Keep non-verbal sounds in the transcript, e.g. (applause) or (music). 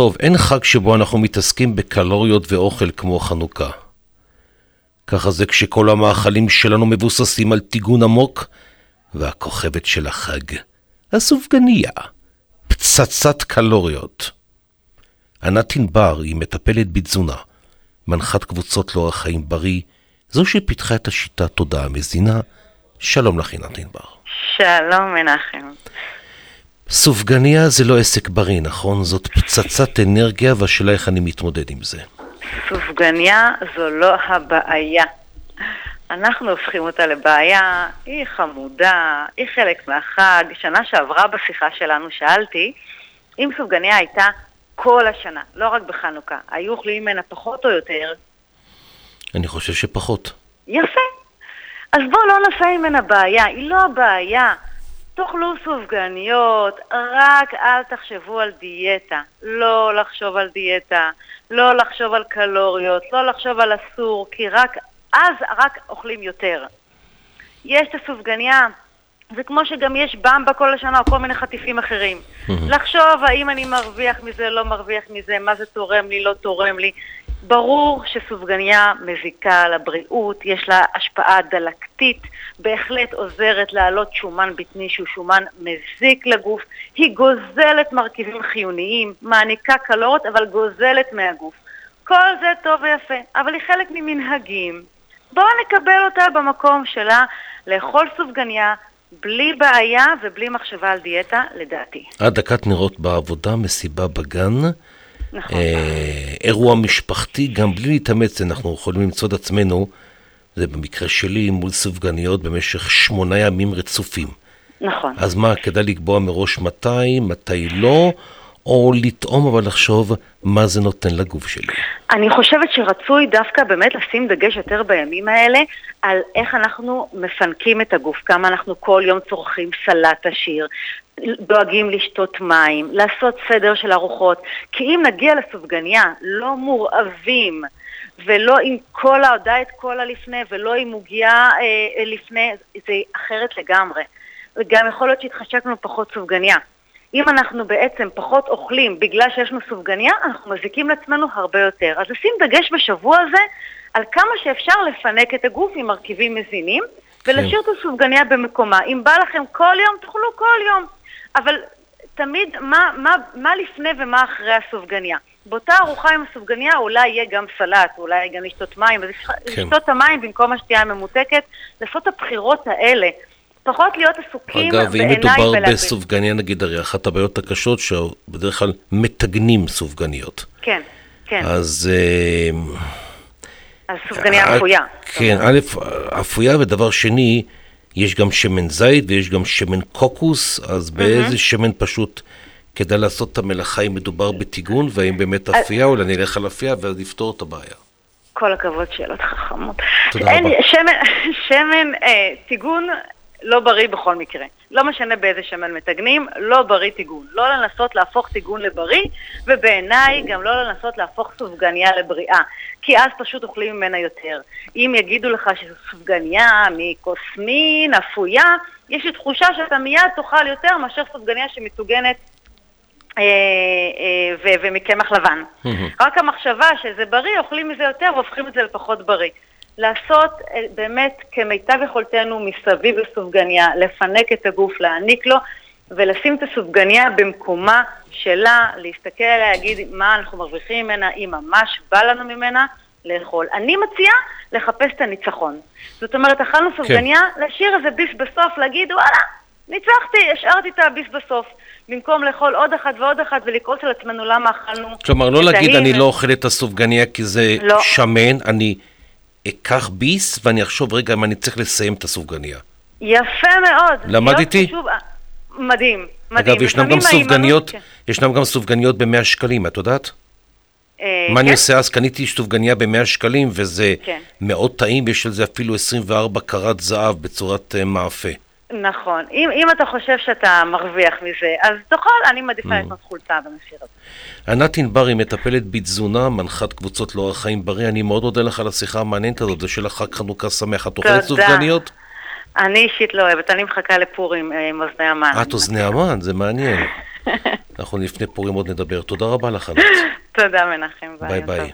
טוב, אין חג שבו אנחנו מתעסקים בקלוריות ואוכל כמו חנוכה. ככה זה כשכל המאכלים שלנו מבוססים על טיגון עמוק, והכוכבת של החג, הסופגניה, פצצת קלוריות. ענת ענבר היא מטפלת בתזונה, מנחת קבוצות לאורח חיים בריא, זו שפיתחה את השיטה תודעה מזינה. שלום לך, עינת ענבר. שלום, מנחם. סופגניה זה לא עסק בריא, נכון? זאת פצצת אנרגיה, והשאלה איך אני מתמודד עם זה. סופגניה זו לא הבעיה. אנחנו הופכים אותה לבעיה, היא חמודה, היא חלק מהחג. שנה שעברה בשיחה שלנו שאלתי אם סופגניה הייתה כל השנה, לא רק בחנוכה. היו אוכלים ממנה פחות או יותר? אני חושב שפחות. יפה. אז בואו לא נעשה ממנה בעיה, היא לא הבעיה. תאכלו סופגניות, רק אל תחשבו על דיאטה. לא לחשוב על דיאטה, לא לחשוב על קלוריות, לא לחשוב על אסור, כי רק אז רק אוכלים יותר. יש את הסופגניה, זה כמו שגם יש במבה כל השנה או כל מיני חטיפים אחרים. לחשוב האם אני מרוויח מזה, לא מרוויח מזה, מה זה תורם לי, לא תורם לי. ברור שסופגניה מזיקה לבריאות, יש לה השפעה דלקתית, בהחלט עוזרת להעלות שומן בטני שהוא שומן מזיק לגוף, היא גוזלת מרכיבים חיוניים, מעניקה קלוריות אבל גוזלת מהגוף. כל זה טוב ויפה, אבל היא חלק ממנהגים. בואו נקבל אותה במקום שלה לאכול סופגניה בלי בעיה ובלי מחשבה על דיאטה, לדעתי. עד דקת נרות בעבודה, מסיבה בגן. נכון. אה, אירוע משפחתי, גם בלי להתאמץ, אנחנו יכולים למצוא את עצמנו, זה במקרה שלי, מול סופגניות במשך שמונה ימים רצופים. נכון. אז מה, כדאי לקבוע מראש מתי, מתי לא, או לטעום אבל לחשוב מה זה נותן לגוף שלי? אני חושבת שרצוי דווקא באמת לשים דגש יותר בימים האלה על איך אנחנו מפנקים את הגוף, כמה אנחנו כל יום צורכים סלט עשיר, דואגים לשתות מים, לעשות סדר של ארוחות, כי אם נגיע לסופגניה לא מורעבים ולא עם קולה או דיאט קולה לפני ולא עם עוגיה אה, לפני, זה אחרת לגמרי. וגם יכול להיות שהתחשקנו פחות סופגניה. אם אנחנו בעצם פחות אוכלים בגלל שיש לנו סופגניה, אנחנו מזיקים לעצמנו הרבה יותר. אז לשים דגש בשבוע הזה על כמה שאפשר לפנק את הגוף עם מרכיבים מזינים, ולהשאיר כן. את הסופגניה במקומה. אם בא לכם כל יום, תאכלו כל יום. אבל תמיד, מה, מה, מה לפני ומה אחרי הסופגניה? באותה ארוחה עם הסופגניה אולי יהיה גם סלט, אולי גם לשתות מים, אז כן. לשתות את המים במקום השתייה הממותקת, לעשות את הבחירות האלה. פחות להיות עסוקים בעיניי אגב, אם מדובר בסופגניה, נגיד, הרי אחת הבעיות הקשות שבדרך כלל מתגנים סופגניות. כן, כן. אז... אז סופגניה אפויה. כן, א', אפויה, ודבר שני, יש גם שמן זית ויש גם שמן קוקוס, אז באיזה שמן פשוט כדאי לעשות את המלאכה אם מדובר בטיגון, והאם באמת אפייה, אולי נלך על אפייה ואז נפתור את הבעיה. כל הכבוד, שאלות חכמות. תודה רבה. שמן, שמן אה, טיגון לא בריא בכל מקרה. לא משנה באיזה שמן מטגנים, לא בריא טיגון. לא לנסות להפוך טיגון לבריא, ובעיניי גם לא לנסות להפוך סופגניה לבריאה, כי אז פשוט אוכלים ממנה יותר. אם יגידו לך שזו סופגניה מקוסמין, אפויה, יש לי תחושה שאתה מיד תאכל יותר מאשר סופגניה שמטוגנת אה, אה, ומקמח לבן. רק המחשבה שזה בריא, אוכלים מזה יותר והופכים את זה לפחות בריא. לעשות אה, באמת כמיטב יכולתנו מסביב לסופגניה, לפנק את הגוף, להעניק לו ולשים את הסופגניה במקומה שלה, להסתכל עליה, להגיד מה אנחנו מרוויחים ממנה, אם ממש בא לנו ממנה, לאכול. אני מציעה לחפש את הניצחון. זאת אומרת, אכלנו כן. סופגניה, כן. להשאיר איזה ביס בסוף, להגיד וואלה, ניצחתי, השארתי את הביס בסוף. במקום לאכול עוד אחת ועוד אחת ולקרוץ על עצמנו למה אכלנו... כלומר, לא להגיד אני לא אוכל את הסופגניה כי זה לא. שמן, אני אקח ביס ואני אחשוב רגע אם אני צריך לסיים את הסופגניה. יפה מאוד. למדתי? חשוב... מדהים, מדהים. אגב, ישנם גם סופגניות, כן. ישנם גם סופגניות ב-100 שקלים, את יודעת? אה, מה כן? אני עושה? אז קניתי סופגניה ב-100 שקלים, וזה כן. מאוד טעים, יש על זה אפילו 24 קרת זהב בצורת uh, מאפה. נכון. אם, אם אתה חושב שאתה מרוויח מזה, אז תאכל, אני מעדיפה mm. לקנות חולצה במחיר הזה. ענת ענבר היא מטפלת בתזונה, מנחת קבוצות לאורח חיים בריא. אני מאוד מודה לך על השיחה המעניינת הזאת, ושל החג חנוכה שמח. את אוכלת סופגניות? אני אישית לא אוהבת, אני מחכה לפורים עם אוזני המן. את אוזני המן, זה מעניין. (laughs) אנחנו לפני פורים עוד נדבר. תודה רבה לך, ענת. תודה, מנחם. ביי ביי.